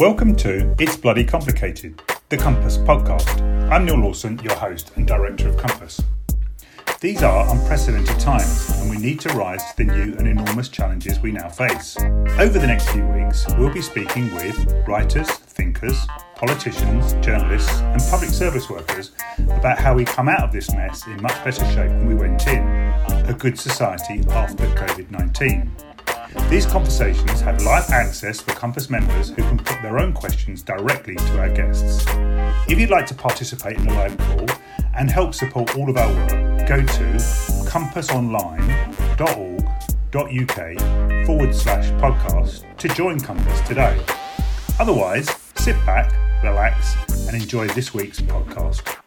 Welcome to It's Bloody Complicated, the Compass podcast. I'm Neil Lawson, your host and director of Compass. These are unprecedented times, and we need to rise to the new and enormous challenges we now face. Over the next few weeks, we'll be speaking with writers, thinkers, politicians, journalists, and public service workers about how we come out of this mess in much better shape than we went in a good society after COVID 19. These conversations have live access for Compass members who can put their own questions directly to our guests. If you'd like to participate in the live call and help support all of our work, go to compassonline.org.uk forward slash podcast to join Compass today. Otherwise, sit back, relax, and enjoy this week's podcast.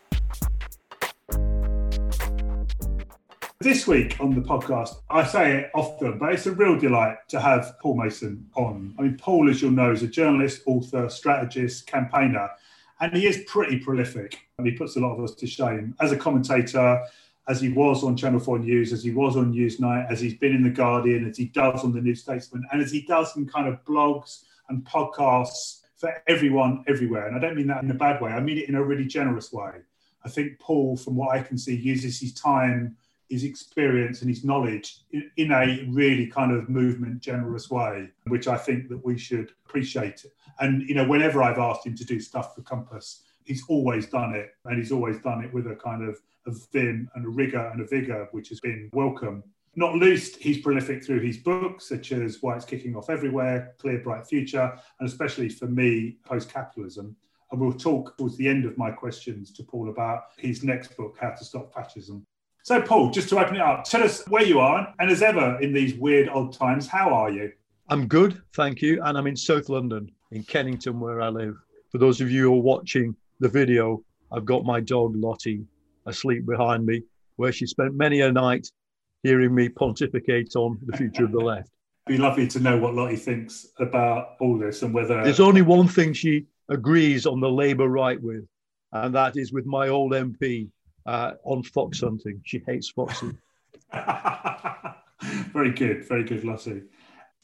This week on the podcast, I say it often, but it's a real delight to have Paul Mason on. I mean, Paul, as you'll know, is a journalist, author, strategist, campaigner, and he is pretty prolific. He puts a lot of us to shame as a commentator, as he was on Channel 4 News, as he was on Newsnight, as he's been in The Guardian, as he does on The New Statesman, and as he does in kind of blogs and podcasts for everyone everywhere. And I don't mean that in a bad way, I mean it in a really generous way. I think Paul, from what I can see, uses his time his experience and his knowledge in, in, a really kind of movement generous way, which I think that we should appreciate. And you know, whenever I've asked him to do stuff for Compass, he's always done it, and he's always done it with a kind of a vim and a rigor and a vigor, which has been welcome. Not least, he's prolific through his books, such as Why It's Kicking Off Everywhere, Clear Bright Future, and especially for me, Post Capitalism. And we'll talk towards the end of my questions to Paul about his next book, How to Stop Fascism. So, Paul, just to open it up, tell us where you are, and as ever in these weird odd times, how are you? I'm good, thank you. And I'm in South London, in Kennington, where I live. For those of you who are watching the video, I've got my dog Lottie asleep behind me, where she spent many a night hearing me pontificate on the future of the left. It'd be lovely to know what Lottie thinks about all this and whether. There's only one thing she agrees on the Labour right with, and that is with my old MP, uh, on fox hunting. She hates foxing. very good, very good, Lottie.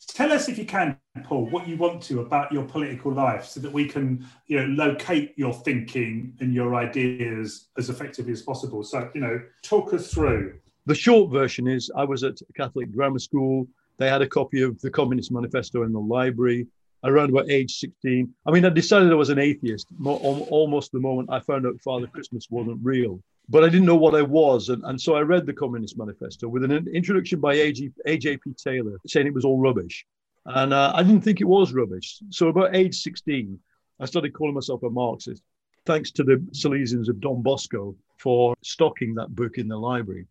Tell us, if you can, Paul, what you want to about your political life, so that we can, you know, locate your thinking and your ideas as effectively as possible. So, you know, talk us through. The short version is: I was at Catholic grammar school. They had a copy of the Communist Manifesto in the library around about age 16. I mean, I decided I was an atheist almost the moment I found out Father Christmas wasn't real but I didn't know what I was. And, and so I read the Communist Manifesto with an introduction by A.J.P. Taylor saying it was all rubbish. And uh, I didn't think it was rubbish. So about age 16, I started calling myself a Marxist, thanks to the Salesians of Don Bosco for stocking that book in the library.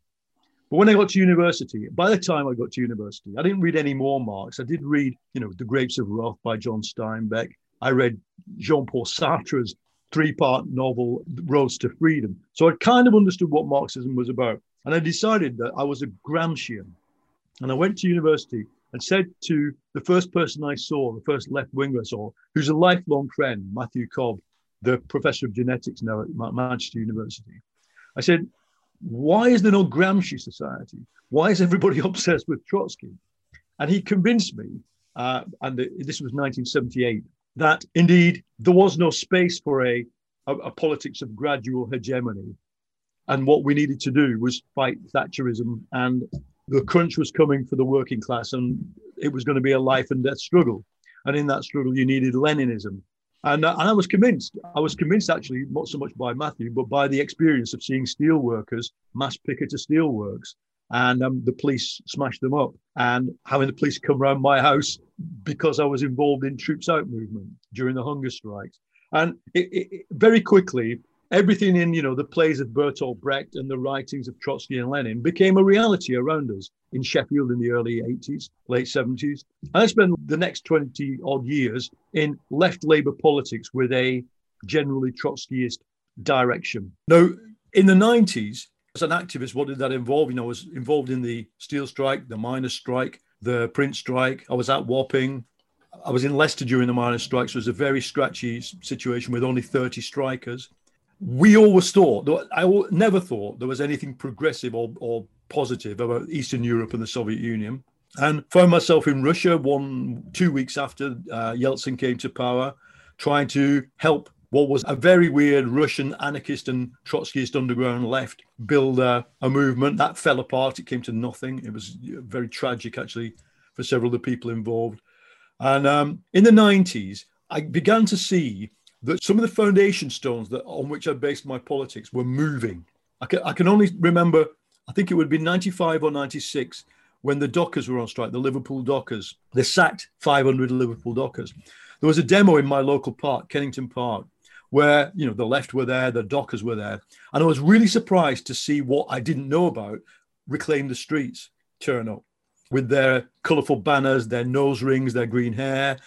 But when I got to university, by the time I got to university, I didn't read any more Marx. I did read, you know, The Grapes of Wrath by John Steinbeck. I read Jean-Paul Sartre's three part novel, Roads to Freedom. So I kind of understood what Marxism was about. And I decided that I was a Gramscian. And I went to university and said to the first person I saw, the first left winger I saw, who's a lifelong friend, Matthew Cobb, the professor of genetics now at Manchester University, I said, Why is there no Gramsci Society? Why is everybody obsessed with Trotsky? And he convinced me, uh, and this was 1978, that indeed there was no space for a, a, a, politics of gradual hegemony. And what we needed to do was fight Thatcherism, and the crunch was coming for the working class, and it was going to be a life and death struggle. And in that struggle, you needed Leninism. And, and I was convinced. I was convinced actually, not so much by Matthew, but by the experience of seeing steelworkers mass picket a steelworks and um, the police smashed them up. And having the police come around my house because I was involved in Troops Out movement during the hunger strikes. And it, it, very quickly, everything in you know the plays of Bertolt Brecht and the writings of Trotsky and Lenin became a reality around us in Sheffield in the early 80s, late 70s. And I spent the next 20 odd years in left Labour politics with a generally Trotskyist direction. Now, in the 90s, as an activist, what did that involve? You know, I was involved in the steel strike, the miners' strike, the print strike. I was at Wapping. I was in Leicester during the miners' strike, so it was a very scratchy situation with only 30 strikers. We always thought, I never thought there was anything progressive or, or positive about Eastern Europe and the Soviet Union. And found myself in Russia one, two weeks after uh, Yeltsin came to power. trying to help what was a very weird Russian anarchist and Trotskyist underground left build a, a movement that fell apart. It came to nothing. It was very tragic, actually, for several of the people involved. And um, in the 90s, I began to see that some of the foundation stones that on which I based my politics were moving. I can, I can only remember, I think it would be 95 or 96 when the Dockers were on strike, the Liverpool Dockers. They sacked 500 Liverpool Dockers. There was a demo in my local park, Kennington Park, where you know the left were there, the Dockers were there, and I was really surprised to see what I didn't know about reclaim the streets turn up with their colourful banners, their nose rings, their green hair,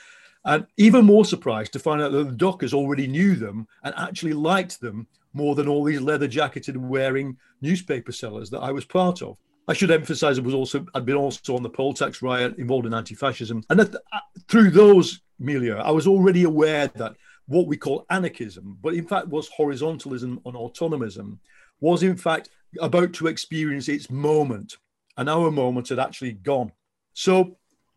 and even more surprised to find out that the Dockers already knew them and actually liked them more than all these leather jacketed wearing newspaper sellers that I was part of. I should emphasize it was also I'd been also on the poll tax riot involved in anti-fascism, and that, uh, through those milieu, I was already aware that what we call anarchism, but in fact was horizontalism and autonomism, was in fact about to experience its moment. And our moment had actually gone. So,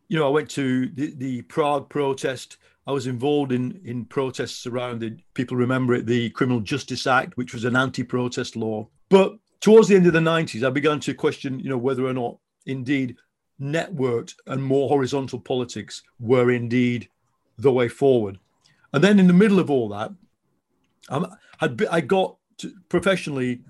you know, I went to the, the Prague protest. I was involved in, in protests around it. People remember it, the Criminal Justice Act, which was an anti-protest law. But towards the end of the 90s, I began to question, you know, whether or not indeed networked and more horizontal politics were indeed the way forward. And then in the middle of all that, um, had I got to professionally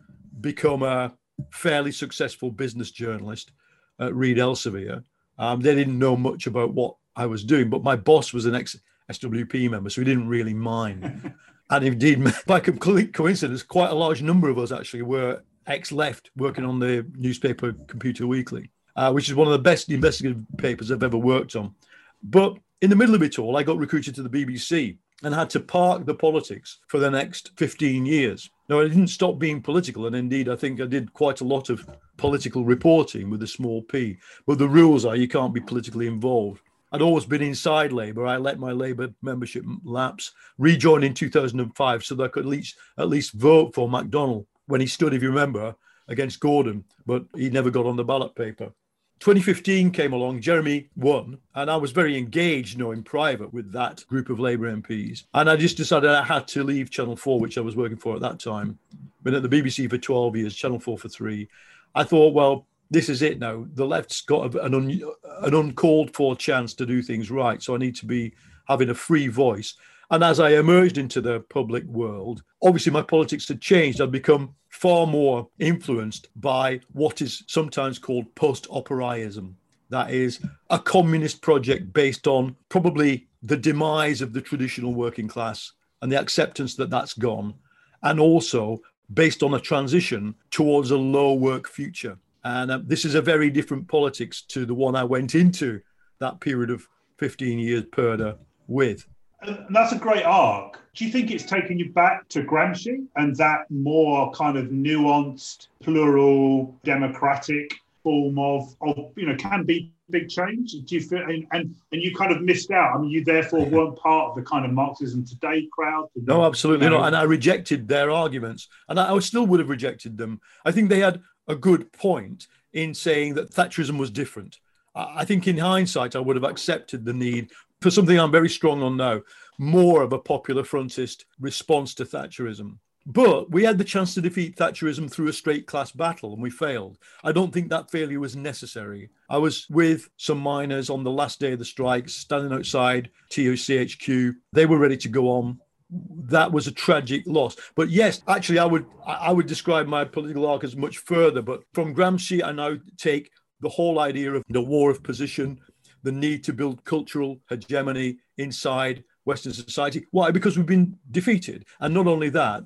become a fairly successful business journalist at Reed Elsevier. Um, they didn't know much about what I was doing, but my boss was an ex SWP member, so he didn't really mind. and indeed, by complete coincidence, quite a large number of us actually were ex left working on the newspaper Computer Weekly, uh, which is one of the best investigative papers I've ever worked on. But in the middle of it all, I got recruited to the BBC and had to park the politics for the next 15 years. Now, I didn't stop being political, and indeed, I think I did quite a lot of political reporting with a small p. But the rules are you can't be politically involved. I'd always been inside Labour. I let my Labour membership lapse, rejoined in 2005 so that I could at least, at least vote for McDonnell when he stood, if you remember, against Gordon, but he never got on the ballot paper. 2015 came along, Jeremy won, and I was very engaged, you know, in private with that group of Labour MPs. And I just decided I had to leave Channel 4, which I was working for at that time. Been at the BBC for 12 years, Channel 4 for three. I thought, well, this is it now. The left's got an, un, an uncalled for chance to do things right. So I need to be having a free voice. And as I emerged into the public world, obviously my politics had changed. I'd become far more influenced by what is sometimes called post operaism. That is a communist project based on probably the demise of the traditional working class and the acceptance that that's gone, and also based on a transition towards a low work future. And uh, this is a very different politics to the one I went into that period of 15 years Purdah with. And that's a great arc. Do you think it's taken you back to Gramsci and that more kind of nuanced, plural, democratic form of, of you know, can be big change? Do you feel and, and and you kind of missed out? I mean, you therefore weren't part of the kind of Marxism today crowd. No, absolutely you know? not. And I rejected their arguments, and I, I still would have rejected them. I think they had a good point in saying that Thatcherism was different. I think in hindsight, I would have accepted the need for something I'm very strong on now, more of a popular frontist response to Thatcherism. But we had the chance to defeat Thatcherism through a straight class battle and we failed. I don't think that failure was necessary. I was with some miners on the last day of the strikes, standing outside TOCHQ. They were ready to go on. That was a tragic loss. But yes, actually, I would I would describe my political arc as much further. But from Gramsci, I now take the whole idea of the war of position, the need to build cultural hegemony inside Western society. Why? Because we've been defeated. And not only that,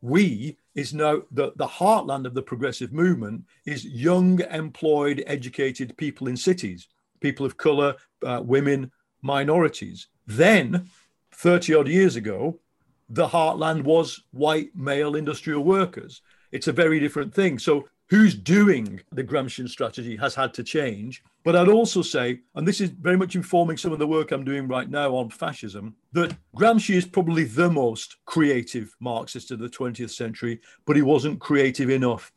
we is now the, the heartland of the progressive movement is young, employed, educated people in cities, people of color, uh, women, minorities. Then, 30 odd years ago, the heartland was white male industrial workers. It's a very different thing. So who's doing the Gramscian strategy has had to change. But I'd also say, and this is very much informing some of the work I'm doing right now on fascism, that Gramsci is probably the most creative Marxist of the 20th century, but he wasn't creative enough.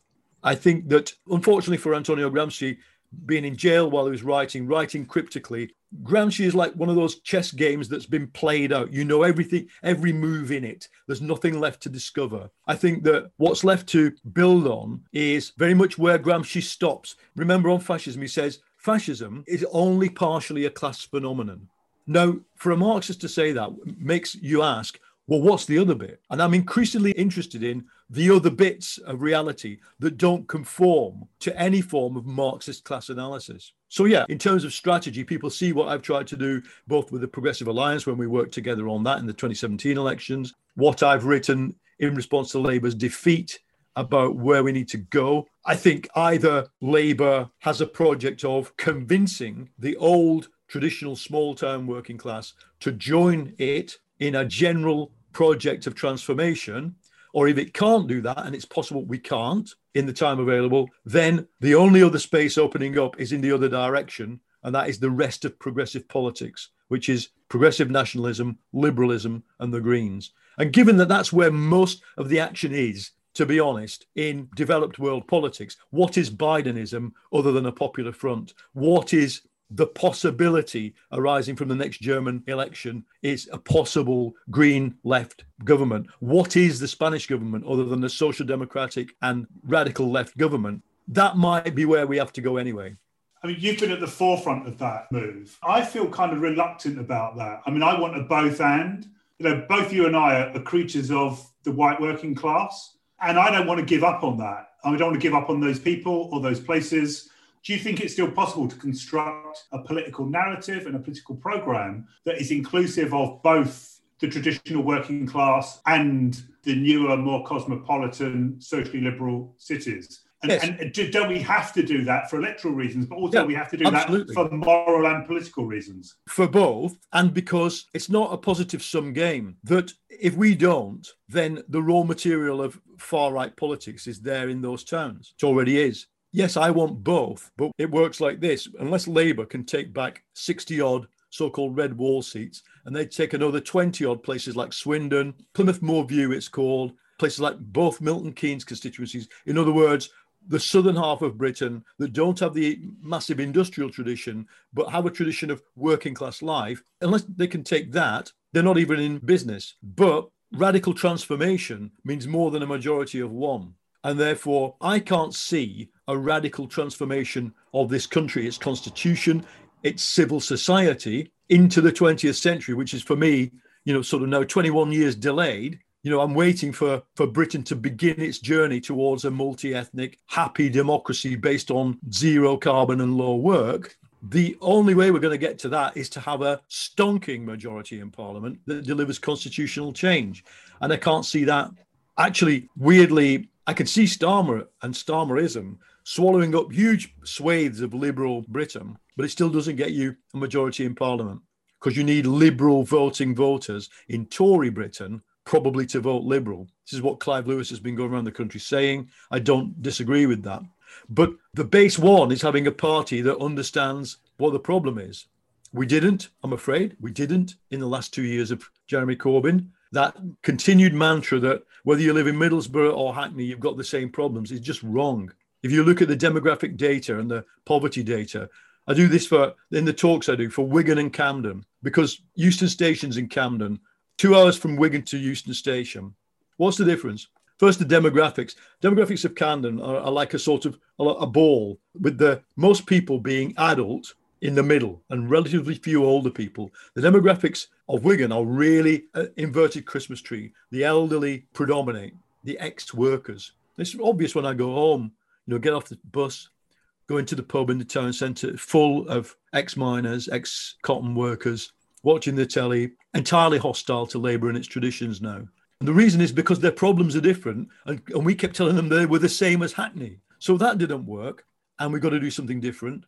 I think that, unfortunately for Antonio Gramsci, being in jail while he was writing, writing cryptically. Gramsci is like one of those chess games that's been played out. You know everything, every move in it. There's nothing left to discover. I think that what's left to build on is very much where Gramsci stops. Remember on fascism, he says fascism is only partially a class phenomenon. Now, for a Marxist to say that makes you ask, well, what's the other bit? And I'm increasingly interested in the other bits of reality that don't conform to any form of Marxist class analysis. So, yeah, in terms of strategy, people see what I've tried to do both with the Progressive Alliance when we worked together on that in the 2017 elections, what I've written in response to Labour's defeat about where we need to go. I think either Labour has a project of convincing the old traditional small town working class to join it in a general project of transformation, or if it can't do that, and it's possible we can't in the time available, then the only other space opening up is in the other direction, and that is the rest of progressive politics, which is progressive nationalism, liberalism, and the Greens. And given that that's where most of the action is, to be honest, in developed world politics, what is Bidenism other than a popular front? What is the possibility arising from the next German election is a possible green left government. What is the Spanish government other than the social democratic and radical left government? That might be where we have to go anyway. I mean, you've been at the forefront of that move. I feel kind of reluctant about that. I mean, I want a both and. You know, both you and I are creatures of the white working class. And I don't want to give up on that. I don't want to give up on those people or those places do you think it's still possible to construct a political narrative and a political program that is inclusive of both the traditional working class and the newer, more cosmopolitan, socially liberal cities? And, yes. and, don't we have to do that for electoral reasons, but also yeah, we have to do absolutely. that for moral and political reasons? For both, and because it's not a positive sum game. That if we don't, then the raw material of far right politics is there in those towns. It already is. Yes, I want both, but it works like this. Unless Labour can take back 60 odd so called red wall seats, and they take another 20 odd places like Swindon, Plymouth Moorview, it's called, places like both Milton Keynes constituencies. In other words, the southern half of Britain that don't have the massive industrial tradition, but have a tradition of working class life, unless they can take that, they're not even in business. But radical transformation means more than a majority of one. And therefore, I can't see a radical transformation of this country, its constitution, its civil society into the 20th century, which is for me, you know, sort of now 21 years delayed. You know, I'm waiting for, for Britain to begin its journey towards a multi ethnic, happy democracy based on zero carbon and low work. The only way we're going to get to that is to have a stonking majority in Parliament that delivers constitutional change. And I can't see that. Actually, weirdly, I could see Starmer and Starmerism swallowing up huge swathes of liberal Britain, but it still doesn't get you a majority in Parliament because you need liberal voting voters in Tory Britain probably to vote liberal. This is what Clive Lewis has been going around the country saying. I don't disagree with that. But the base one is having a party that understands what the problem is. We didn't, I'm afraid, we didn't in the last two years of Jeremy Corbyn that continued mantra that whether you live in Middlesbrough or Hackney, you've got the same problems is just wrong. If you look at the demographic data and the poverty data, I do this for in the talks I do for Wigan and Camden because Euston Station's in Camden, two hours from Wigan to Euston Station. What's the difference? First, the demographics. Demographics of Camden are, are like a sort of a, a ball with the most people being adult in the middle and relatively few older people. The demographics of Wigan are really uh, inverted Christmas tree. The elderly predominate, the ex-workers. It's obvious when I go home, you know, get off the bus, go into the pub in the town centre, full of ex-miners, ex-cotton workers, watching the telly, entirely hostile to Labour and its traditions now. And the reason is because their problems are different, and, and we kept telling them they were the same as Hackney. So that didn't work, and we've got to do something different.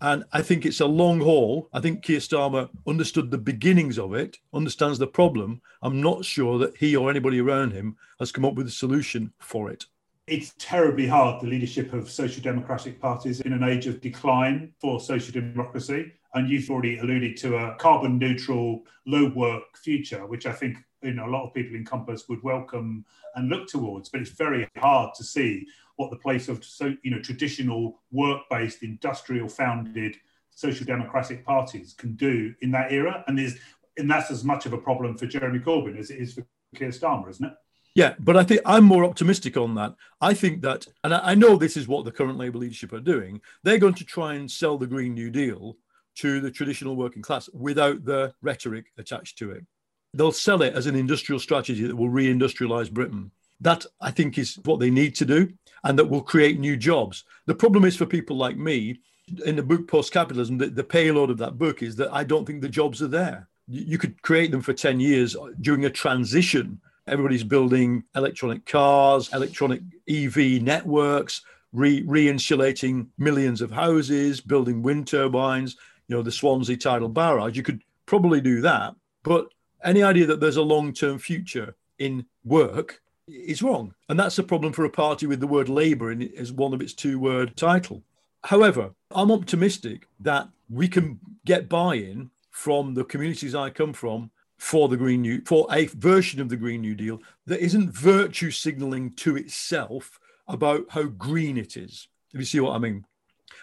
And I think it's a long haul. I think Keir Starmer understood the beginnings of it, understands the problem. I'm not sure that he or anybody around him has come up with a solution for it. It's terribly hard, the leadership of social democratic parties in an age of decline for social democracy. And you've already alluded to a carbon neutral, low work future, which I think you know a lot of people in Compass would welcome and look towards. But it's very hard to see what the place of so you know traditional work-based, industrial-founded social democratic parties can do in that era, and is and that's as much of a problem for Jeremy Corbyn as it is for Keir Starmer, isn't it? Yeah, but I think I'm more optimistic on that. I think that, and I know this is what the current Labour leadership are doing. They're going to try and sell the Green New Deal to the traditional working class without the rhetoric attached to it. They'll sell it as an industrial strategy that will reindustrialize Britain. That I think is what they need to do, and that will create new jobs. The problem is for people like me in the book Post Capitalism, the, the payload of that book is that I don't think the jobs are there. You, could create them for 10 years during a transition Everybody's building electronic cars, electronic EV networks, re- insulating millions of houses, building wind turbines, you know, the Swansea tidal barrage. You could probably do that. But any idea that there's a long term future in work is wrong. And that's a problem for a party with the word Labour in, it as one of its two word title. However, I'm optimistic that we can get buy in from the communities I come from for the Green New for a version of the Green New Deal that isn't virtue signaling to itself about how green it is. If you see what I mean.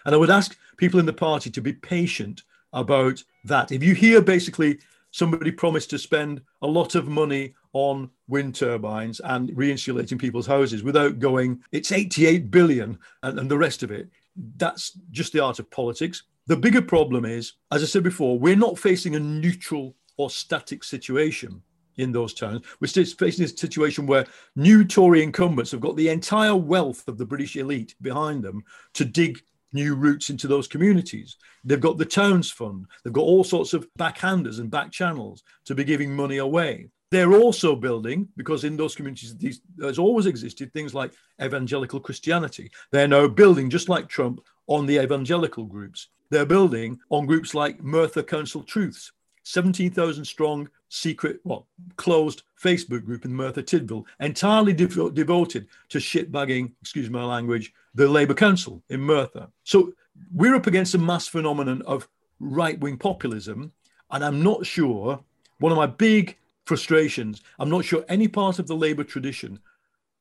And I would ask people in the party to be patient about that. If you hear basically somebody promised to spend a lot of money on wind turbines and reinsulating people's houses without going, it's 88 billion and, and the rest of it, that's just the art of politics. The bigger problem is, as I said before, we're not facing a neutral or static situation in those towns. We're facing a situation where new Tory incumbents have got the entire wealth of the British elite behind them to dig new routes into those communities. They've got the Towns Fund, they've got all sorts of backhanders and back channels to be giving money away. They're also building, because in those communities, these, there's always existed things like evangelical Christianity. They're now building, just like Trump, on the evangelical groups. They're building on groups like Merthyr Council Truths, 17,000 strong, secret, well, closed Facebook group in Merthyr Tydfil, entirely devo- devoted to shitbagging, excuse my language, the Labour Council in Merthyr. So we're up against a mass phenomenon of right wing populism. And I'm not sure, one of my big frustrations, I'm not sure any part of the Labour tradition,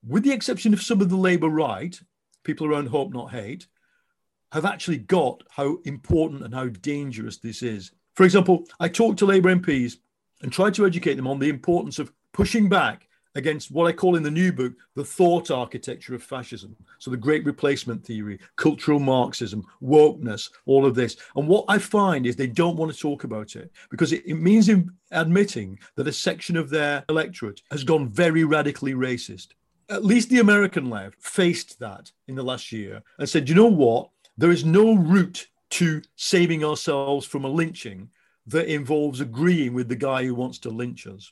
with the exception of some of the Labour right, people around Hope Not Hate, have actually got how important and how dangerous this is. For example, I talked to Labour MPs and tried to educate them on the importance of pushing back against what I call in the new book the thought architecture of fascism. So, the great replacement theory, cultural Marxism, wokeness, all of this. And what I find is they don't want to talk about it because it, it means admitting that a section of their electorate has gone very radically racist. At least the American left faced that in the last year and said, you know what? There is no route to saving ourselves from a lynching that involves agreeing with the guy who wants to lynch us.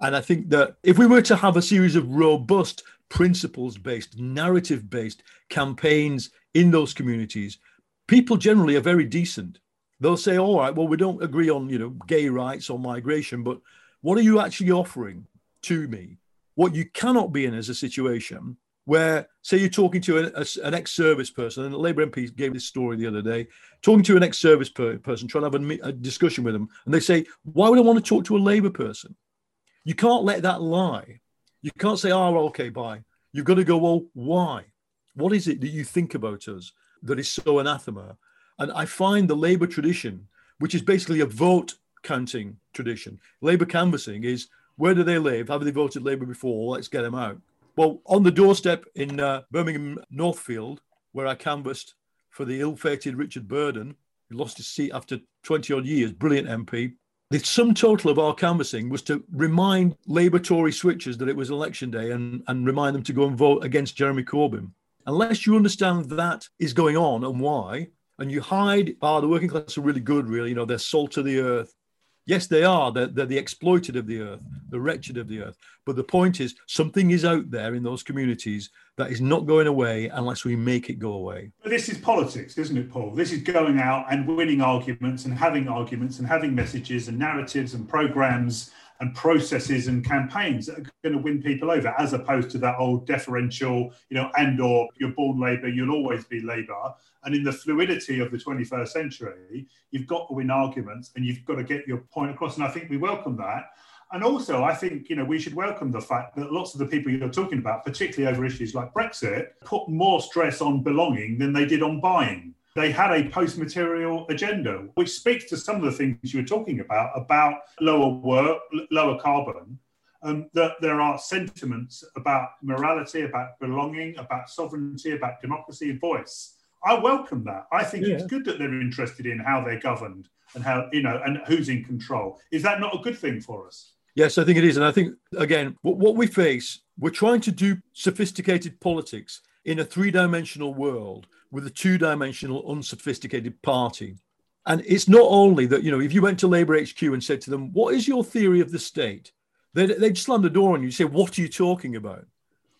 And I think that if we were to have a series of robust, principles based, narrative based campaigns in those communities, people generally are very decent. They'll say, all right, well, we don't agree on, you know, gay rights or migration, but what are you actually offering to me? What you cannot be in is a situation where, say, you're talking to a, a, an ex-service person, and a Labour MP gave this story the other day, talking to an ex-service per, person, trying to have a, a discussion with them, and they say, "Why would I want to talk to a Labour person?" You can't let that lie. You can't say, "Oh, okay, bye." You've got to go, "Well, why? What is it that you think about us that is so anathema?" And I find the Labour tradition, which is basically a vote counting tradition, Labour canvassing is where do they live? Have they voted Labour before? Let's get them out. Well, on the doorstep in uh, Birmingham Northfield, where I canvassed for the ill-fated Richard Burden, who lost his seat after 20 odd years, brilliant MP. The sum total of our canvassing was to remind Labour Tory switchers that it was election day and, and remind them to go and vote against Jeremy Corbyn. Unless you understand that is going on and why, and you hide, ah, oh, the working class are really good, really, you know, they're salt of the earth. Yes, they are. They're, they're, the exploited of the earth, the wretched of the earth. But the point is, something is out there in those communities that is not going away unless we make it go away. But this is politics, isn't it, Paul? This is going out and winning arguments and having arguments and having messages and narratives and programs and processes and campaigns that are going to win people over, as opposed to that old deferential, you know, and or you're born Labour, you'll always be Labour. And in the fluidity of the 21st century, you've got to win arguments and you've got to get your point across. And I think we welcome that. And also, I think you know we should welcome the fact that lots of the people you're talking about, particularly over issues like Brexit, put more stress on belonging than they did on buying. They had a post material agenda, which speaks to some of the things you were talking about about lower work, lower carbon. Um, that there are sentiments about morality, about belonging, about sovereignty, about democracy and voice. I welcome that. I think yeah. it's good that they're interested in how they're governed and how you know and who's in control. Is that not a good thing for us? Yes, I think it is. And I think, again, what, what we face, we're trying to do sophisticated politics in a three dimensional world with a two dimensional, unsophisticated party. And it's not only that, you know, if you went to Labour HQ and said to them, What is your theory of the state? They'd, they'd slam the door on you and say, What are you talking about?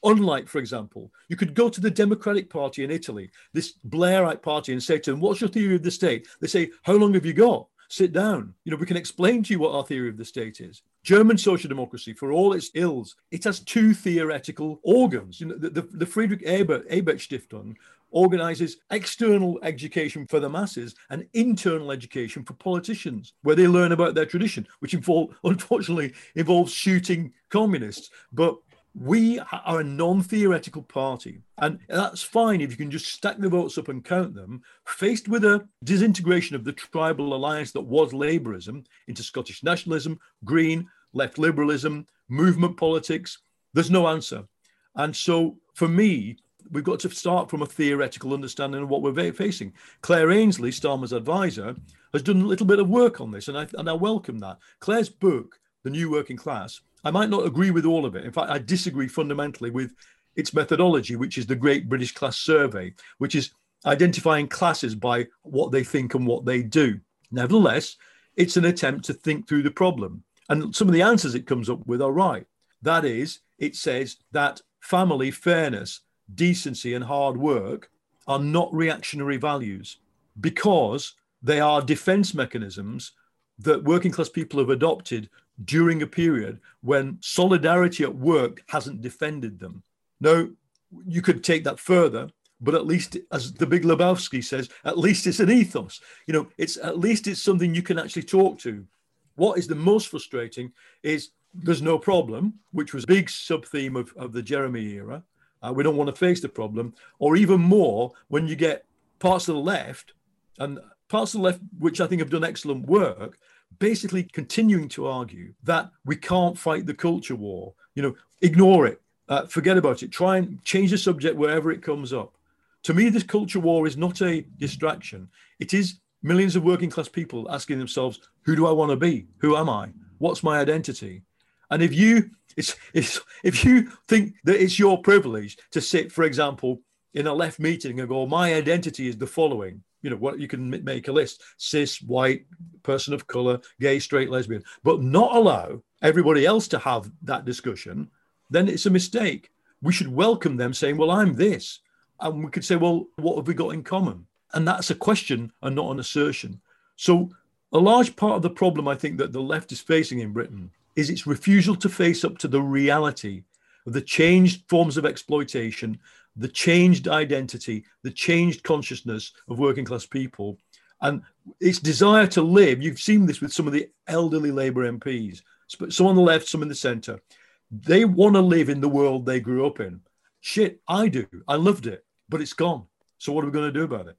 Unlike, for example, you could go to the Democratic Party in Italy, this Blairite party, and say to them, What's your theory of the state? They say, How long have you got? Sit down. You know, we can explain to you what our theory of the state is. German social democracy, for all its ills, it has two theoretical organs. You know, the, the, Friedrich Ebert, Ebert Stiftung organizes external education for the masses and internal education for politicians, where they learn about their tradition, which involve, unfortunately involves shooting communists. But we are a non theoretical party. And that's fine if you can just stack the votes up and count them. Faced with a disintegration of the tribal alliance that was Labourism into Scottish nationalism, Green, left liberalism, movement politics, there's no answer. And so for me, we've got to start from a theoretical understanding of what we're facing. Claire Ainsley, Starmer's advisor, has done a little bit of work on this, and I, and I welcome that. Claire's book, The New Working Class, I might not agree with all of it. In fact, I disagree fundamentally with its methodology, which is the Great British Class Survey, which is identifying classes by what they think and what they do. Nevertheless, it's an attempt to think through the problem. And some of the answers it comes up with are right. That is, it says that family, fairness, decency, and hard work are not reactionary values because they are defense mechanisms that working class people have adopted during a period when solidarity at work hasn't defended them. Now, you could take that further, but at least, as the Big Lebowski says, at least it's an ethos. You know, it's at least it's something you can actually talk to. What is the most frustrating is there's no problem, which was a big sub theme of, of the Jeremy era. Uh, we don't want to face the problem, or even more when you get parts of the left and parts of the left, which I think have done excellent work, basically continuing to argue that we can't fight the culture war. You know, ignore it, uh, forget about it, try and change the subject wherever it comes up. To me, this culture war is not a distraction. It is millions of working class people asking themselves, who do I want to be? Who am I? What's my identity? And if you it's, it's if you think that it's your privilege to sit, for example, in a left meeting and go, my identity is the following, you know what you can make a list cis white person of color gay straight lesbian. But not allow everybody else to have that discussion then it's a mistake. We should welcome them saying well i'm this. And we could say well what have we got in common? And that's a question and not an assertion. So a large part of the problem i think that the left is facing in britain is its refusal to face up to the reality of the changed forms of exploitation the changed identity, the changed consciousness of working class people, and its desire to live. You've seen this with some of the elderly Labour MPs, some on the left, some in the centre. They want to live in the world they grew up in. Shit, I do. I loved it, but it's gone. So what are we going to do about it?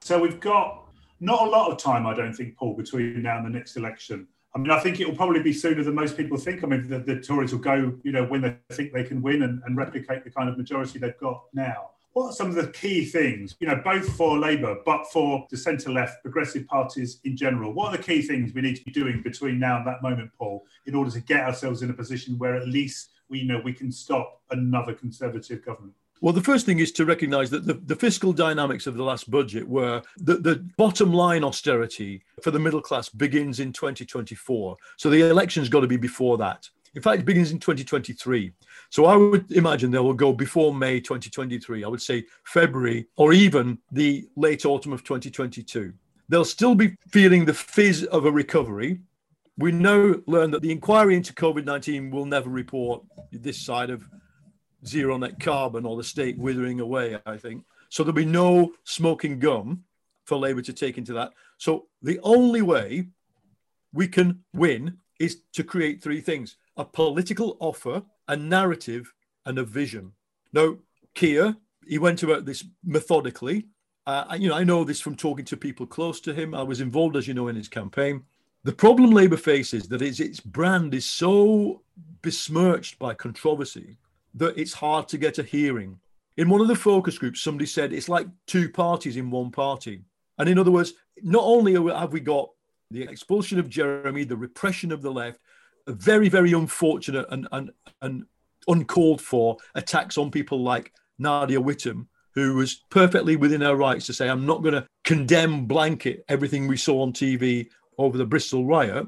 So we've got not a lot of time, I don't think, Paul, between now and the next election. I mean, I think it will probably be sooner than most people think. I mean, the, the Tories will go, you know, when they think they can win and, and replicate the kind of majority they've got now. What are some of the key things, you know, both for Labour, but for the centre left progressive parties in general? What are the key things we need to be doing between now and that moment, Paul, in order to get ourselves in a position where at least we know we can stop another Conservative government? Well, the first thing is to recognize that the, the fiscal dynamics of the last budget were that the bottom line austerity for the middle class begins in 2024. So the election's got to be before that. In fact, it begins in 2023. So I would imagine they will go before May 2023. I would say February or even the late autumn of 2022. They'll still be feeling the fizz of a recovery. We now learn that the inquiry into COVID 19 will never report this side of zero net carbon or the state withering away, I think. So there'll be no smoking gun for Labour to take into that. So the only way we can win is to create three things a political offer, a narrative, and a vision. Now, Keir, he went about this methodically. Uh, you know, I know this from talking to people close to him. I was involved, as you know, in his campaign. The problem Labour faces that is its brand is so besmirched by controversy that it's hard to get a hearing. In one of the focus groups, somebody said it's like two parties in one party. And in other words, not only have we got the expulsion of Jeremy, the repression of the left, a very, very unfortunate and, and, and uncalled for attacks on people like Nadia Whittome, who was perfectly within her rights to say, I'm not going to condemn blanket everything we saw on TV over the Bristol riot.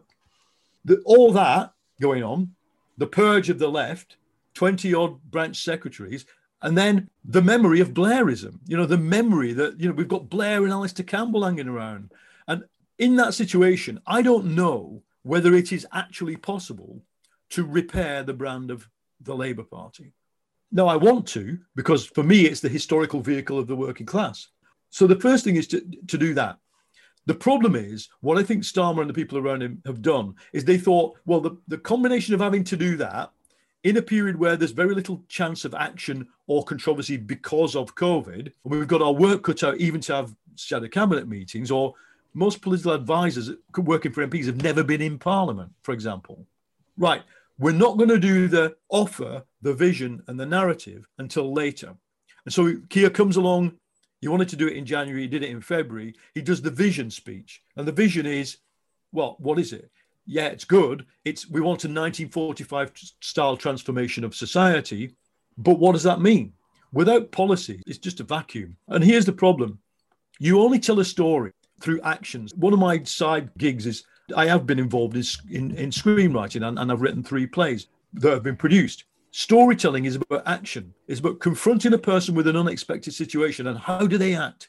The, all that going on, the purge of the left, 20 odd branch secretaries, and then the memory of Blairism, you know, the memory that, you know, we've got Blair and Alastair Campbell hanging around. And in that situation, I don't know whether it is actually possible to repair the brand of the Labour Party. No, I want to, because for me, it's the historical vehicle of the working class. So the first thing is to, to do that. The problem is, what I think Starmer and the people around him have done is they thought, well, the, the combination of having to do that in a period where there's very little chance of action or controversy because of COVID, and we've got our work cut out even to have shadow cabinet meetings, or most political advisors working for MPs have never been in Parliament, for example. Right, we're not going to do the offer, the vision, and the narrative until later. And so Keir comes along. He wanted to do it in January. He did it in February. He does the vision speech, and the vision is, well, what is it? Yeah, it's good. It's we want a 1945 style transformation of society, but what does that mean? Without policy, it's just a vacuum. And here's the problem: you only tell a story through actions. One of my side gigs is I have been involved in in, in screenwriting, and, and I've written three plays that have been produced. Storytelling is about action. It's about confronting a person with an unexpected situation and how do they act.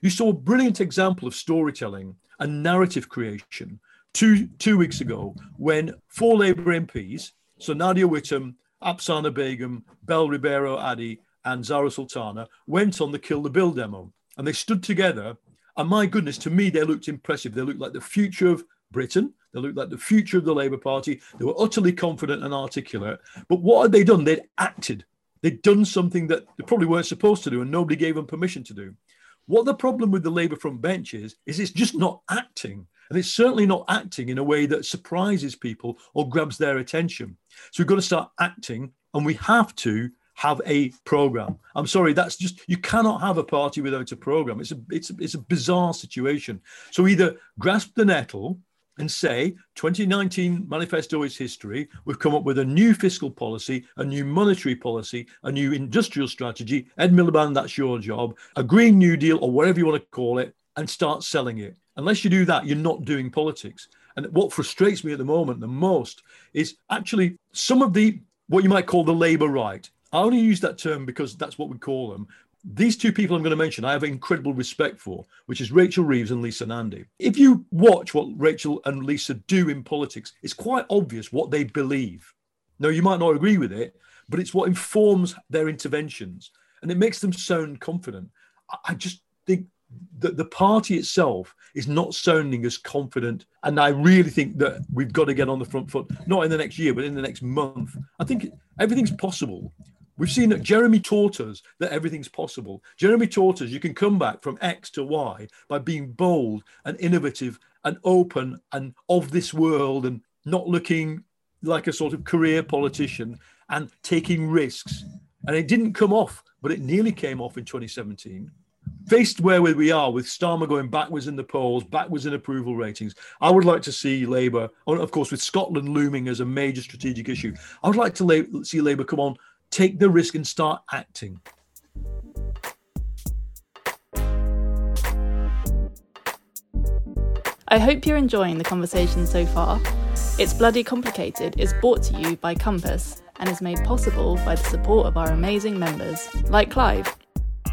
You saw a brilliant example of storytelling and narrative creation two two weeks ago when four Labour MPs, so Nadia Whittome, Apsana Begum, Bell Ribeiro Addy, and Zarah Sultana, went on the Kill the Bill demo. And they stood together. And my goodness, to me, they looked impressive. They looked like the future of Britain. They looked like the future of the Labour Party. They were utterly confident and articulate. But what had they done? They'd acted. They'd done something that they probably weren't supposed to do, and nobody gave them permission to do. What the problem with the Labour front bench is, is it's just not acting. And it's certainly not acting in a way that surprises people or grabs their attention. So we've got to start acting and we have to have a program. I'm sorry, that's just you cannot have a party without a program. It's a it's a, it's a bizarre situation. So either grasp the nettle and say 2019 manifesto is history. We've come up with a new fiscal policy, a new monetary policy, a new industrial strategy. Ed Miliband, that's your job. A Green New Deal or whatever you want to call it, and start selling it. Unless you do that, you're not doing politics. And what frustrates me at the moment the most is actually some of the what you might call the Labour right. I only use that term because that's what we call them. These two people I'm going to mention, I have incredible respect for, which is Rachel Reeves and Lisa Nandy. If you watch what Rachel and Lisa do in politics, it's quite obvious what they believe. Now, you might not agree with it, but it's what informs their interventions and it makes them sound confident. I just think the, the party itself is not sounding as confident. And I really think that we've got to get on the front foot, not in the next year, but in the next month. I think everything's possible. We've seen that Jeremy taught us that everything's possible. Jeremy taught us you can come back from X to Y by being bold and innovative and open and of this world and not looking like a sort of career politician and taking risks. And it didn't come off, but it nearly came off in 2017 faced where we are with Starmer going backwards in the polls, backwards in approval ratings, I would like to see Labour, of course, with Scotland looming as a major strategic issue, I would like to see Labour come on, take the risk and start acting. I hope you're enjoying the conversation so far. It's Bloody Complicated is brought to you by Compass and is made possible by the support of our amazing members, like Clive.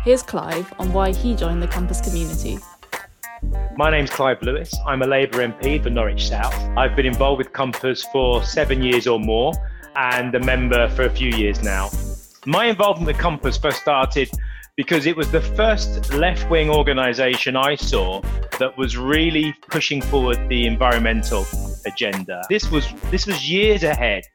Here's Clive on why he joined the Compass community. My name's Clive Lewis. I'm a Labour MP for Norwich South. I've been involved with Compass for seven years or more and a member for a few years now. My involvement with Compass first started because it was the first left wing organization I saw that was really pushing forward the environmental agenda. This was this was years ahead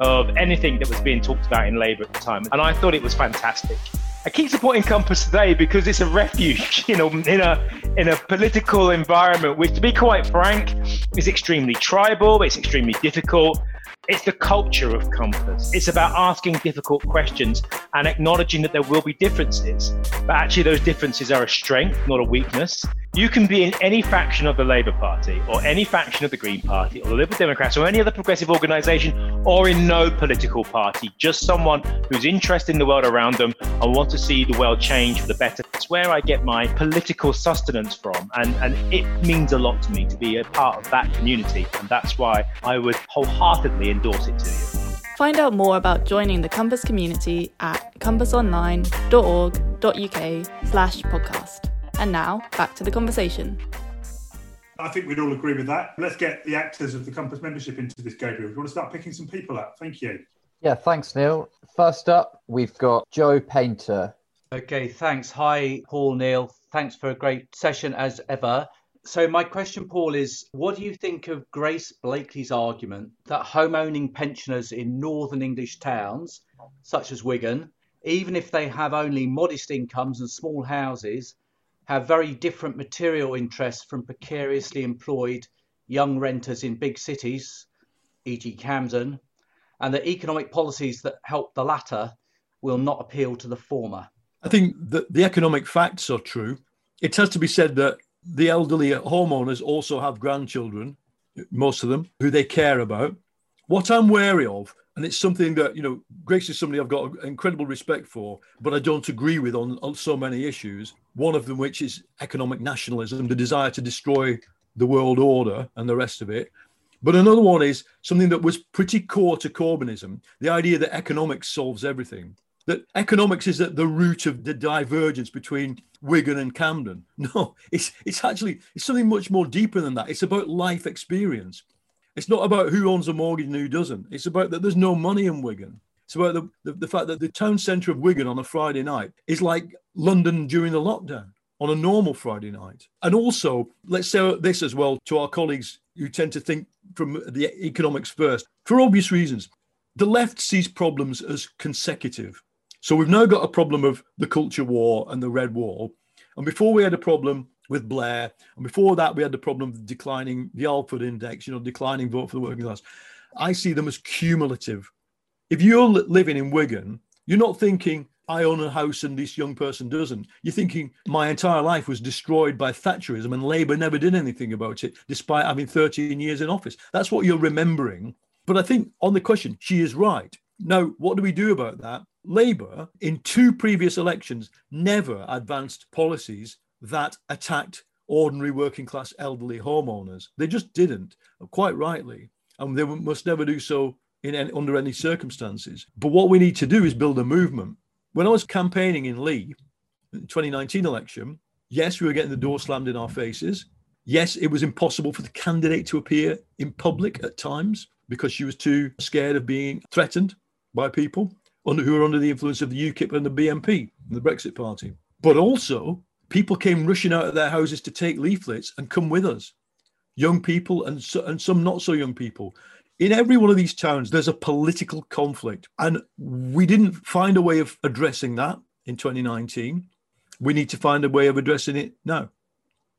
of anything that was being talked about in Labour at the time, and I thought it was fantastic. I keep supporting Compass today because it's a refuge, you know, in a in a political environment which, to be quite frank, is extremely tribal. It's extremely difficult. It's the culture of Compass. It's about asking difficult questions and acknowledging that there will be differences. But actually, those differences are a strength, not a weakness. You can be in any faction of the Labour Party, or any faction of the Green Party, or the Liberal Democrats, or any other progressive organisation, or in no political party. Just someone who's interested in the world around them and want to see the world change for the better. It's where I get my political sustenance from, and, and it means a lot to me to be a part of that community. And that's why I would wholeheartedly endorse it to you. Find out more about joining the Compass community at compassonline.org.uk slash podcast. And now, back to the conversation. I think we'd all agree with that. Let's get the actors of the Compass membership into this, Gabriel. You want to start picking some people up. Thank you. Yeah, thanks, Neal. First up, we've got Joe Painter. Okay, thanks. Hi, Paul, Neal. Thanks for a great session as ever. So, my question, Paul, is what do you think of Grace Blakeley's argument that home owning pensioners in northern English towns, such as Wigan, even if they have only modest incomes and small houses, have very different material interests from precariously employed young renters in big cities, e.g., Camden, and that economic policies that help the latter will not appeal to the former? I think that the economic facts are true. It has to be said that the elderly homeowners also have grandchildren, most of them, who they care about. What I'm wary of, and it's something that, you know, Grace is somebody I've got incredible respect for, but I don't agree with on, on so many issues. One of them, which is economic nationalism, the desire to destroy the world order and the rest of it. But another one is something that was pretty core to Corbynism the idea that economics solves everything that economics is at the root of the divergence between Wigan and Camden. No, it's it's actually it's something much more deeper than that. It's about life experience. It's not about who owns a mortgage and who doesn't. It's about that there's no money in Wigan. It's about the, the, the fact that the town centre of Wigan on a Friday night is like London during the lockdown on a normal Friday night. And also, let's say this as well to our colleagues who tend to think from the economics first, for obvious reasons. The left sees problems as consecutive. So we've now got a problem of the culture war and the red wall. And before we had a problem with Blair, and before that we had the problem of declining the Alford index, you know, declining vote for the working class. I see them as cumulative. If you're living in Wigan, you're not thinking, I own a house and this young person doesn't. You're thinking my entire life was destroyed by Thatcherism and Labour never did anything about it, despite having 13 years in office. That's what you're remembering. But I think on the question, she is right. Now, what do we do about that? Labour, in two previous elections, never advanced policies that attacked ordinary working class elderly homeowners. They just didn't, quite rightly. And they must never do so in any, under any circumstances. But what we need to do is build a movement. When I was campaigning in Leigh, 2019 election, yes, we were getting the door slammed in our faces. Yes, it was impossible for the candidate to appear in public at times because she was too scared of being threatened by people under, who were under the influence of the UKIP and the BNP, the Brexit Party. But also, people came rushing out of their houses to take leaflets and come with us. Young people and, so, and some not so young people. In every one of these towns, there's a political conflict. And we didn't find a way of addressing that in 2019. We need to find a way of addressing it now.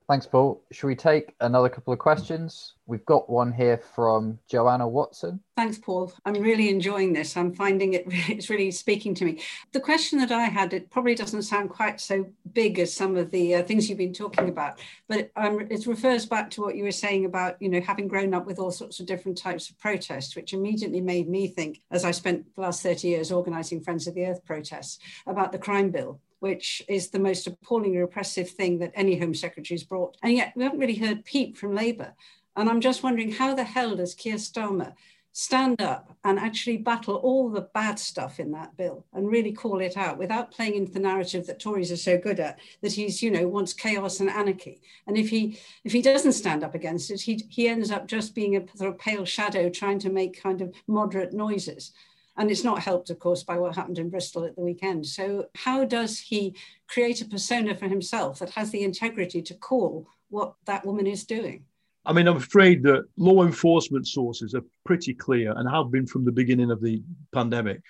Thanks, Paul. Should we take another couple of questions? We've got one here from Joanna Watson. Thanks, Paul. I'm really enjoying this. I'm finding it, it's really speaking to me. The question that I had, it probably doesn't sound quite so big as some of the uh, things you've been talking about, but um, it refers back to what you were saying about, you know, having grown up with all sorts of different types of protests, which immediately made me think, as I spent the last 30 years organizing Friends of the Earth protests, about the crime bill which is the most appallingly repressive thing that any Home Secretary's brought. And yet we haven't really heard peep from Labour. And I'm just wondering how the hell does Keir Starmer stand up and actually battle all the bad stuff in that bill and really call it out without playing into the narrative that Tories are so good at that he's you know wants chaos and anarchy and if he if he doesn't stand up against it he he ends up just being a sort of pale shadow trying to make kind of moderate noises And it's not helped, of course, by what happened in Bristol at the weekend. So, how does he create a persona for himself that has the integrity to call what that woman is doing? I mean, I'm afraid that law enforcement sources are pretty clear and have been from the beginning of the pandemic.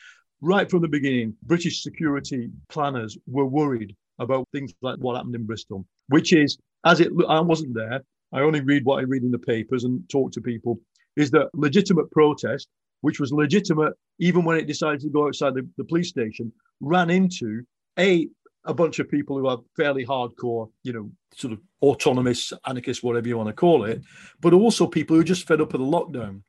Right from the beginning, British security planners were worried about things like what happened in Bristol, which is, as it, I wasn't there, I only read what I read in the papers and talk to people, is that legitimate protest, which was legitimate even when it decided to go outside the, the police station, ran into a a bunch of people who are fairly hardcore, you know, sort of autonomous anarchists, whatever you want to call it, but also people who are just fed up with the lockdown.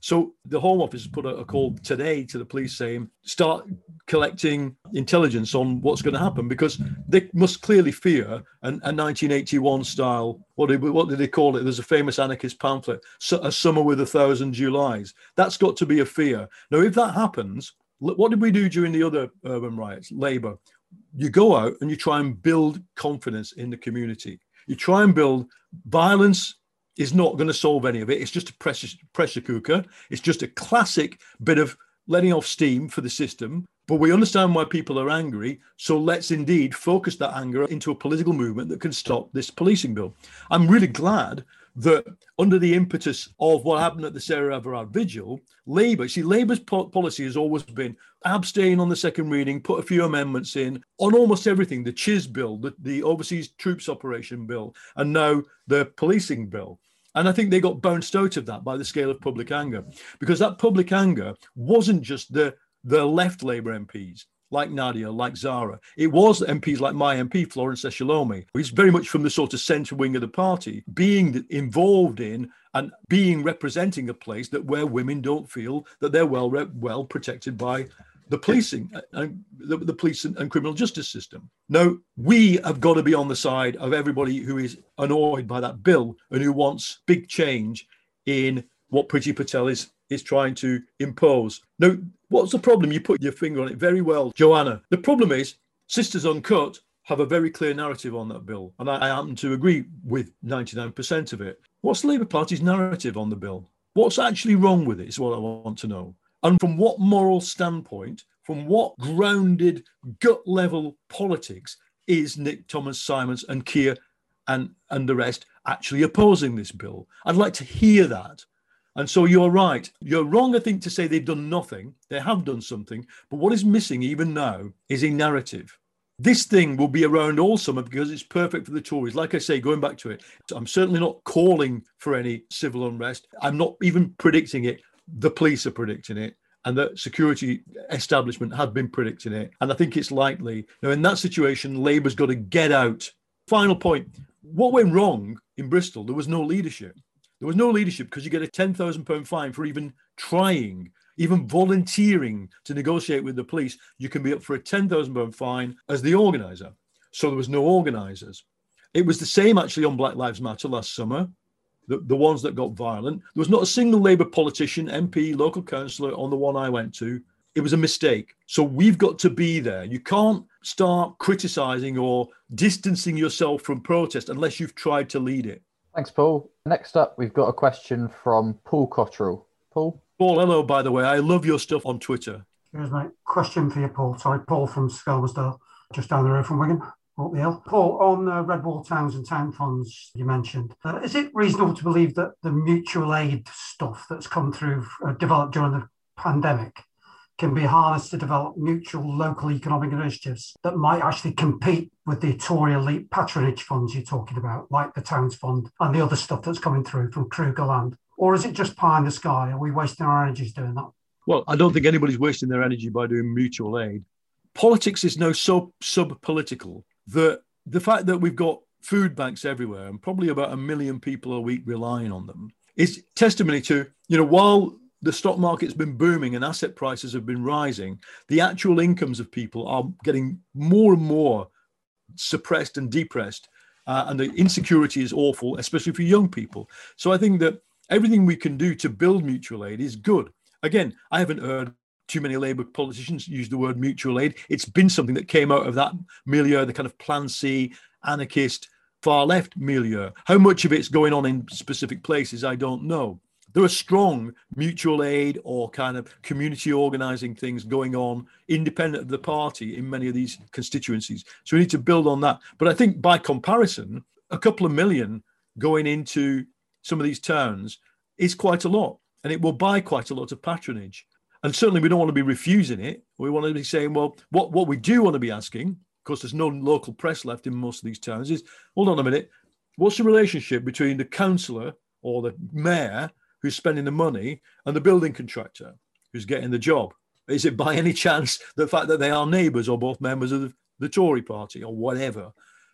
So the Home Office put a, a, call today to the police saying start collecting intelligence on what's going to happen because they must clearly fear an, a 1981 style. What did, what did they call it? There's a famous anarchist pamphlet, A Summer with a Thousand Julys. That's got to be a fear. Now, if that happens, what did we do during the other urban riots? Labour. You go out and you try and build confidence in the community. You try and build violence is not going to solve any of it. It's just a pressure pressure cooker. It's just a classic bit of letting off steam for the system. But we understand why people are angry. So let's indeed focus that anger into a political movement that can stop this policing bill. I'm really glad that under the impetus of what happened at the Sarah Everard vigil, Labour, see, Labour's po- policy has always been abstain on the second reading, put a few amendments in on almost everything the CHIS bill, the, the overseas troops operation bill, and now the policing bill. And I think they got bounced out of that by the scale of public anger, because that public anger wasn't just the, the left Labour MPs like Nadia, like Zarah. It was MPs like my MP, Florence Eshalomi, who's very much from the sort of centre wing of the party, being involved in and being representing a place that where women don't feel that they're well well protected by the policing and the, the police and, and, criminal justice system. No, we have got to be on the side of everybody who is annoyed by that bill and who wants big change in what Priti Patel is is trying to impose. No, what's the problem? You put your finger on it very well, Joanna. The problem is Sisters Uncut have a very clear narrative on that bill, and I, I happen to agree with 99% of it. What's the Labour Party's narrative on the bill? What's actually wrong with it is what I want to know. And from what moral standpoint, from what grounded gut level politics is Nick Thomas Symonds and Keir and, and the rest actually opposing this bill? I'd like to hear that. And so you're right. You're wrong, I think, to say they've done nothing. They have done something. But what is missing even now is a narrative. This thing will be around all summer because it's perfect for the Tories. Like I say, going back to it, I'm certainly not calling for any civil unrest. I'm not even predicting it the police are predicting it and the security establishment have been predicting it. And I think it's likely. Now, in that situation, Labour's got to get out. Final point what went wrong in Bristol? There was no leadership. There was no leadership because you get a £10,000 fine for even trying, even volunteering to negotiate with the police. You can be up for a £10,000 fine as the organiser. So there was no organisers. It was the same actually on Black Lives Matter last summer the, the ones that got violent. There was not a single Labour politician, MP, local councillor on the one I went to. It was a mistake. So we've got to be there. You can't start criticising or distancing yourself from protest unless you've tried to lead it. Thanks, Paul. Next up, we've got a question from Paul Cottrell. Paul? Paul, hello, by the way. I love your stuff on Twitter. Here's my question for you, Paul. Sorry, Paul from Skelmersdale, just down the road from Wigan. Hill. Paul, on uh, Red Wall Towns and Town Funds you mentioned, uh, is it reasonable to believe that the mutual aid stuff that's come through, uh, developed during the pandemic, can be harnessed to develop mutual local economic initiatives that might actually compete with the Tory elite patronage funds you're talking about, like the Towns Fund and the other stuff that's coming through from Krugerland? Or is it just pie in the sky? Are we wasting our energies doing that? Well, I don't think anybody's wasting their energy by doing mutual aid. Politics is now so sub political that the fact that we've got food banks everywhere and probably about a million people a week relying on them is testimony to, you know, while the stock market's been booming and asset prices have been rising, the actual incomes of people are getting more and more suppressed and depressed. Uh, and the insecurity is awful, especially for young people. So I think that everything we can do to build mutual aid is good. Again, I haven't heard too many Labour politicians use the word mutual aid. It's been something that came out of that milieu, the kind of Plan C, anarchist, far left milieu. How much of it's going on in specific places, I don't know. there are strong mutual aid or kind of community organizing things going on independent of the party in many of these constituencies. So we need to build on that. But I think by comparison, a couple of million going into some of these towns is quite a lot and it will buy quite a lot of patronage. And certainly we don't want to be refusing it. We want to be saying, well, what, what we do want to be asking, of course, there's no local press left in most of these towns, is hold on a minute, what's the relationship between the councillor or the mayor who's spending the money and the building contractor who's getting the job? Is it by any chance the fact that they are neighbours or both members of the, the Tory party or whatever,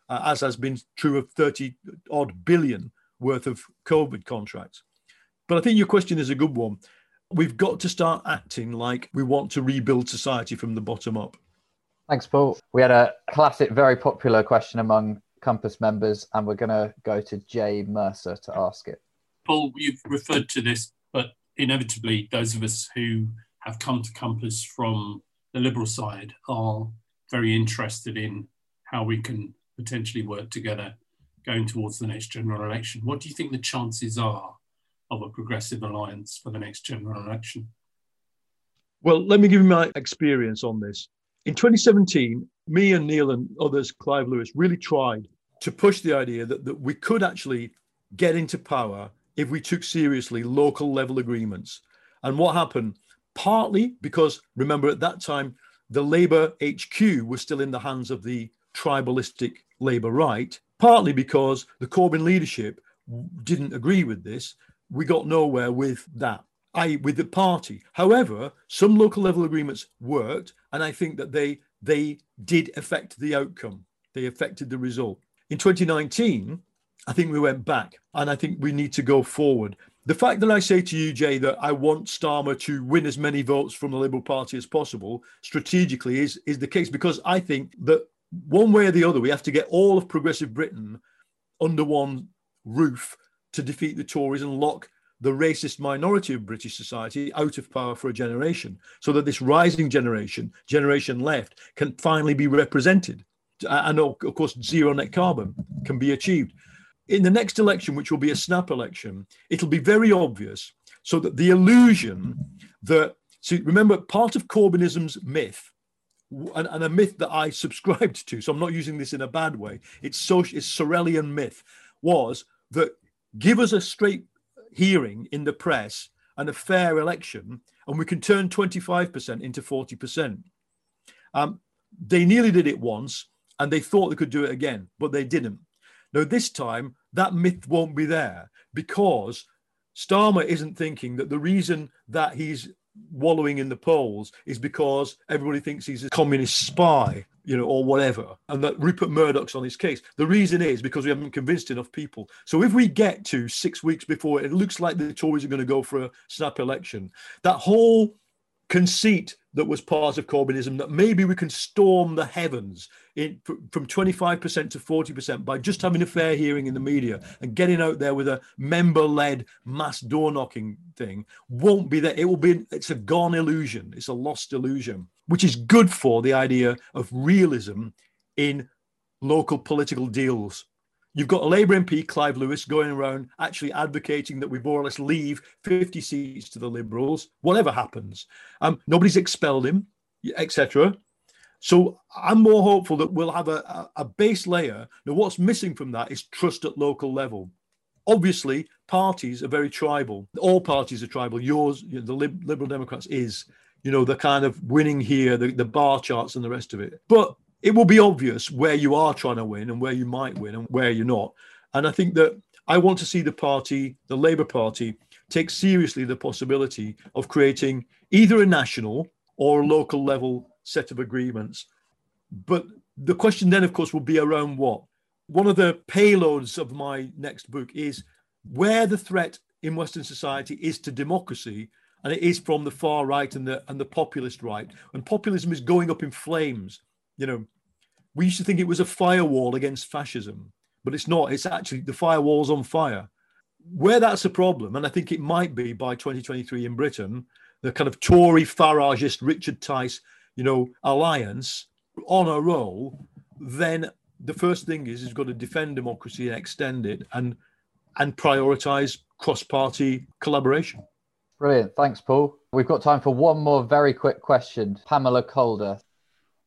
uh, as has been true of 30 odd billion worth of COVID contracts? But I think your question is a good one. We've got to start acting like we want to rebuild society from the bottom up. Thanks, Paul. We had a classic, very popular question among Compass members, and we're going to go to Jay Mercer to ask it. Paul, you've referred to this, but inevitably, those of us who have come to Compass from the Liberal side are very interested in how we can potentially work together going towards the next general election. What do you think the chances are of a progressive alliance for the next general hmm. election? Well, let me give you my experience on this. In 2017, me and Neal and others, Clive Lewis, really tried to push the idea that, that we could actually get into power if we took seriously local level agreements. And what happened? Partly because, remember, at that time, the Labour HQ was still in the hands of the tribalistic Labour right, partly because the Corbyn leadership didn't agree with this. We got nowhere with that, i.e., with the party. However, some local level agreements worked, and I think that they they did affect the outcome. They affected the result. In 2019, I think we went back, and I think we need to go forward. The fact that I say to you, Jay, that I want Starmer to win as many votes from the Liberal Party as possible strategically is, is the case because I think that one way or the other, we have to get all of progressive Britain under one roof to defeat the Tories and lock the racist minority of British society out of power for a generation so that this rising generation, generation left, can finally be represented. Uh, and of course, zero net carbon can be achieved. In the next election, which will be a snap election, it'll be very obvious so that the illusion that, see, remember, part of Corbynism's myth and, and, a myth that I subscribed to, so I'm not using this in a bad way. It's social, it's Sorelian myth was that give us a straight hearing in the press and a fair election, and we can turn 25% into 40%. Um, they nearly did it once, and they thought they could do it again, but they didn't. Now, this time, that myth won't be there because Starmer isn't thinking that the reason that he's wallowing in the polls is because everybody thinks he's a communist spy, you know, or whatever, and that Rupert Murdoch's on his case. The reason is because we haven't convinced enough people. So if we get to six weeks before it looks like the Tories are going to go for a snap election, that whole conceit that was part of Corbynism that maybe we can storm the heavens in, from 25% to 40% by just having a fair hearing in the media and getting out there with a member-led mass door knocking thing won't be there. It will be it's a gone illusion. It's a lost illusion, which is good for the idea of realism in local political deals. You've got a Labour MP, Clive Lewis, going around actually advocating that we more or less leave 50 seats to the Liberals, whatever happens. Um, nobody's expelled him, etc. So I'm more hopeful that we'll have a, a, base layer. Now, what's missing from that is trust at local level. Obviously, parties are very tribal. All parties are tribal. Yours, you know, the Liberal Democrats, is, you know, the kind of winning here, the, the bar charts and the rest of it. But it will be obvious where you are trying to win and where you might win and where you're not. And I think that I want to see the party, the Labour Party, take seriously the possibility of creating either a national or a local level set of agreements. But the question then, of course, will be around what? One of the payloads of my next book is where the threat in Western society is to democracy, and it is from the far right and the and the populist right. And populism is going up in flames. You know, we used to think it was a firewall against fascism, but it's not. It's actually the firewall's on fire. Where that's a problem, and I think it might be by 2023 in Britain, the kind of Tory Farageist Richard Tice you know, alliance on a roll, then the first thing is you've got to defend democracy and extend it. And and prioritize cross party collaboration. Brilliant. Thanks, Paul. We've got time for one more very quick question. Pamela Calder.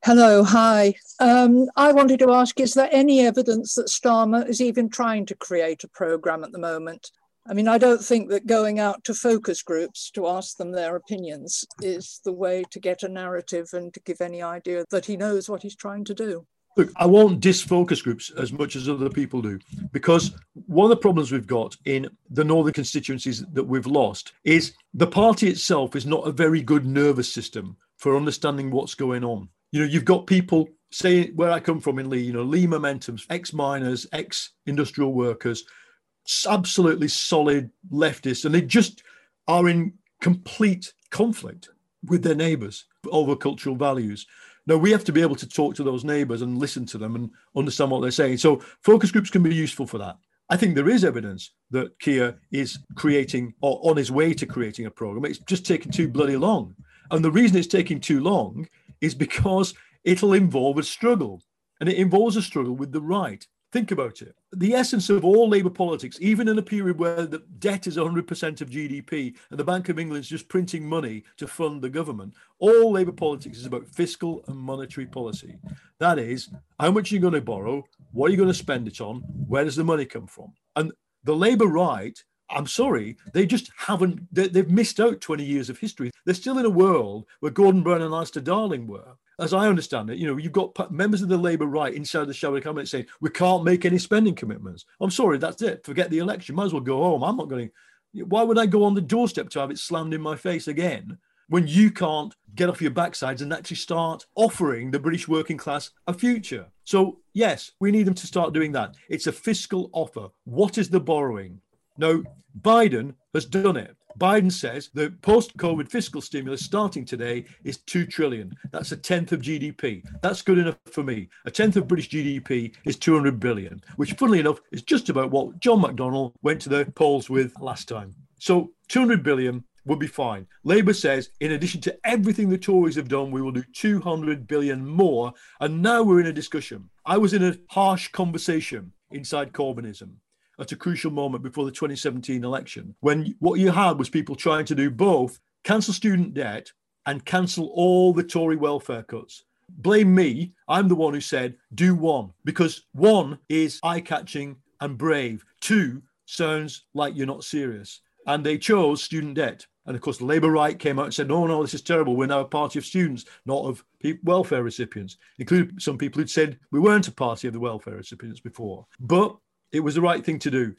Hello, hi. Um, I wanted to ask Is there any evidence that Starmer is even trying to create a programme at the moment? I mean, I don't think that going out to focus groups to ask them their opinions is the way to get a narrative and to give any idea that he knows what he's trying to do. Look, I won't diss focus groups as much as other people do because one of the problems we've got in the northern constituencies that we've lost is the party itself is not a very good nervous system for understanding what's going on. You know, you've got people say where I come from in Leigh, you know, Leigh Momentum's ex miners, ex industrial workers absolutely solid leftists, and they just are in complete conflict with their neighbours over cultural values. Now we have to be able to talk to those neighbours and listen to them and understand what they're saying. So focus groups can be useful for that. I think there is evidence that Keir is creating or on his way to creating a program. It's just taking too bloody long. And the reason it's taking too long is because it'll involve a struggle. And it involves a struggle with the right. Think about it. The essence of all Labour politics, even in a period where the debt is 100% of GDP and the Bank of England is just printing money to fund the government, all Labour politics is about fiscal and monetary policy. That is, how much are you going to borrow? What are you going to spend it on? Where does the money come from? And the Labour right I'm sorry, they just haven't, they, have missed out 20 years of history. They're still in a world where Gordon Brown and Alistair Darling were, as I understand it, you know, you've got members of the Labour right inside the Shadow Cabinet saying we can't make any spending commitments. I'm sorry, that's it. Forget the election. Might as well go home. I'm not going to. Why would I go on the doorstep to have it slammed in my face again when you can't get off your backsides and actually start offering the British working class a future? So, yes, we need them to start doing that. It's a fiscal offer. What is the borrowing? No, Biden has done it. Biden says the post-COVID fiscal stimulus starting today is two trillion. That's a tenth of GDP. That's good enough for me. A tenth of British GDP is 200 billion, which, funnily enough, is just about what John McDonnell went to the polls with last time. So 200 billion would be fine. Labour says, in addition to everything the Tories have done, we will do 200 billion more. And now we're in a discussion. I was in a harsh conversation inside Corbynism at a crucial moment before the 2017 election, when what you had was people trying to do both cancel student debt and cancel all the Tory welfare cuts. Blame me. I'm the one who said do one because one is eye catching and brave. Two sounds like you're not serious. And they chose student debt. And of course, the Labour right came out and said, no, no, this is terrible. We're now a party of students, not of welfare recipients, including some people who'd said we weren't a party of the welfare recipients before. But it was the right thing to do.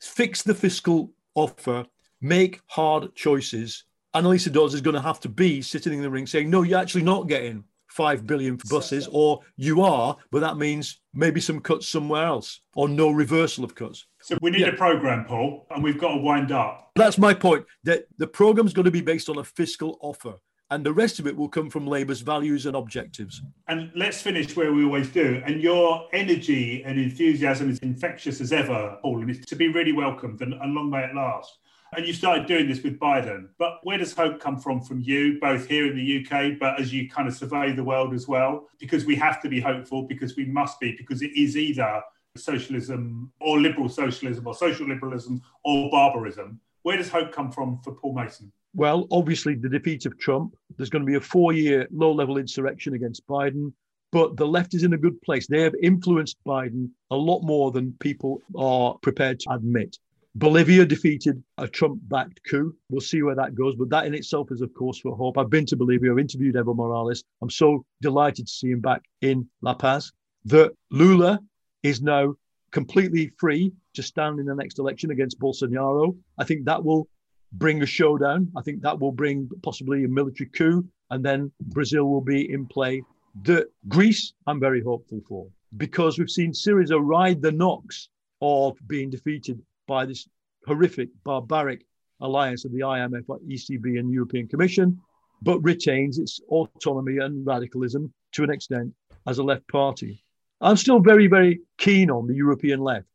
Fix the fiscal offer, make hard choices. Anneliese Dodds is going to have to be sitting in the ring saying, no, you're actually not getting five billion for buses, or you are, but that means maybe some cuts somewhere else, or no reversal of cuts. So we need yeah. a program, Paul, and we've got to wind up. That's my point. That the program's got to be based on a fiscal offer and the rest of it will come from Labour's values and objectives. And let's finish where we always do. And your energy and enthusiasm is infectious as ever, Paul, and it's to be really welcomed and, and long may it last. And you started doing this with Biden. But where does hope come from from you, both here in the UK, but as you kind of survey the world as well? Because we have to be hopeful, because we must be, because it is either socialism or liberal socialism or social liberalism or barbarism. Where does hope come from for Paul Mason? Well, obviously, the defeat of Trump. There's going to be a four year low level insurrection against Biden. But the left is in a good place. They have influenced Biden a lot more than people are prepared to admit. Bolivia defeated a Trump backed coup. We'll see where that goes. But that in itself is, of course, for hope. I've been to Bolivia. I've interviewed Evo Morales. I'm so delighted to see him back in La Paz. That Lula is now completely free to stand in the next election against Bolsonaro. I think that will bring a showdown. I think that will bring possibly a military coup, and then Brazil will be in play. The Greece, I'm very hopeful for because we've seen Syriza ride the knocks of being defeated by this horrific, barbaric alliance of the IMF, ECB, and European Commission, but retains its autonomy and radicalism to an extent as a left party. I'm still very, very keen on the European left.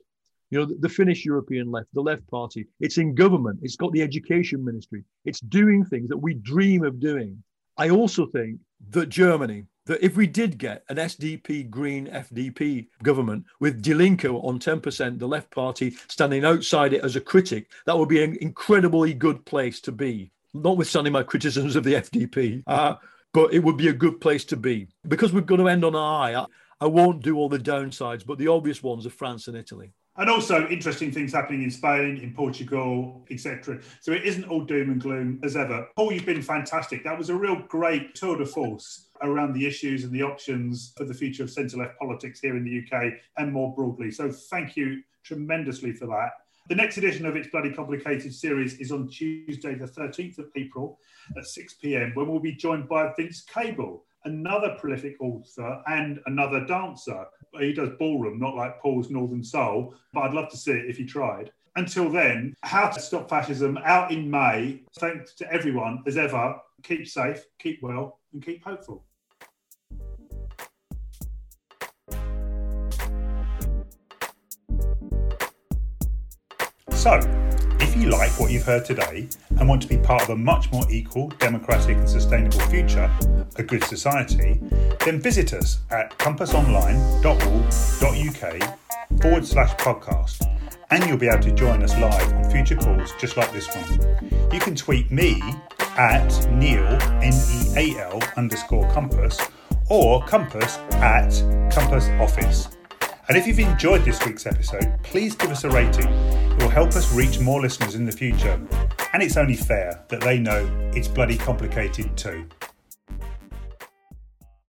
You know, the, Finnish European left, the left party, it's in government, it's got the education ministry, it's doing things that we dream of doing. I also think that Germany, that if we did get an SDP Green FDP government with Die Linke on 10%, the left party standing outside it as a critic, that would be an incredibly good place to be. Notwithstanding my criticisms of the FDP, uh, but it would be a good place to be because we're going to end on a high. I, I won't do all the downsides, but the obvious ones are France and Italy and also interesting things happening in Spain, in Portugal, etc. So it isn't all doom and gloom as ever. Paul, you've been fantastic. That was a real great tour de force around the issues and the options for the future of centre left politics here in the UK and more broadly. So thank you tremendously for that. The next edition of It's Bloody Complicated series is on Tuesday, the 13th of April at 6 pm, when we'll be joined by Vince Cable, another prolific author and another dancer. He does ballroom, not like Paul's Northern Soul, but I'd love to see it if he tried. Until then, How to Stop Fascism out in May. Thanks to everyone as ever. Keep safe, keep well, and keep hopeful. So, if you like what you've heard today and want to be part of a much more equal, democratic, and sustainable future, a good society, then visit us at compassonline.org.uk forward slash podcast and you'll be able to join us live on future calls just like this one. You can tweet me at Neal, N E A L underscore compass, or compass at compass office. And if you've enjoyed this week's episode, please give us a rating. Will help us reach more listeners in the future. And it's only fair that they know it's bloody complicated too.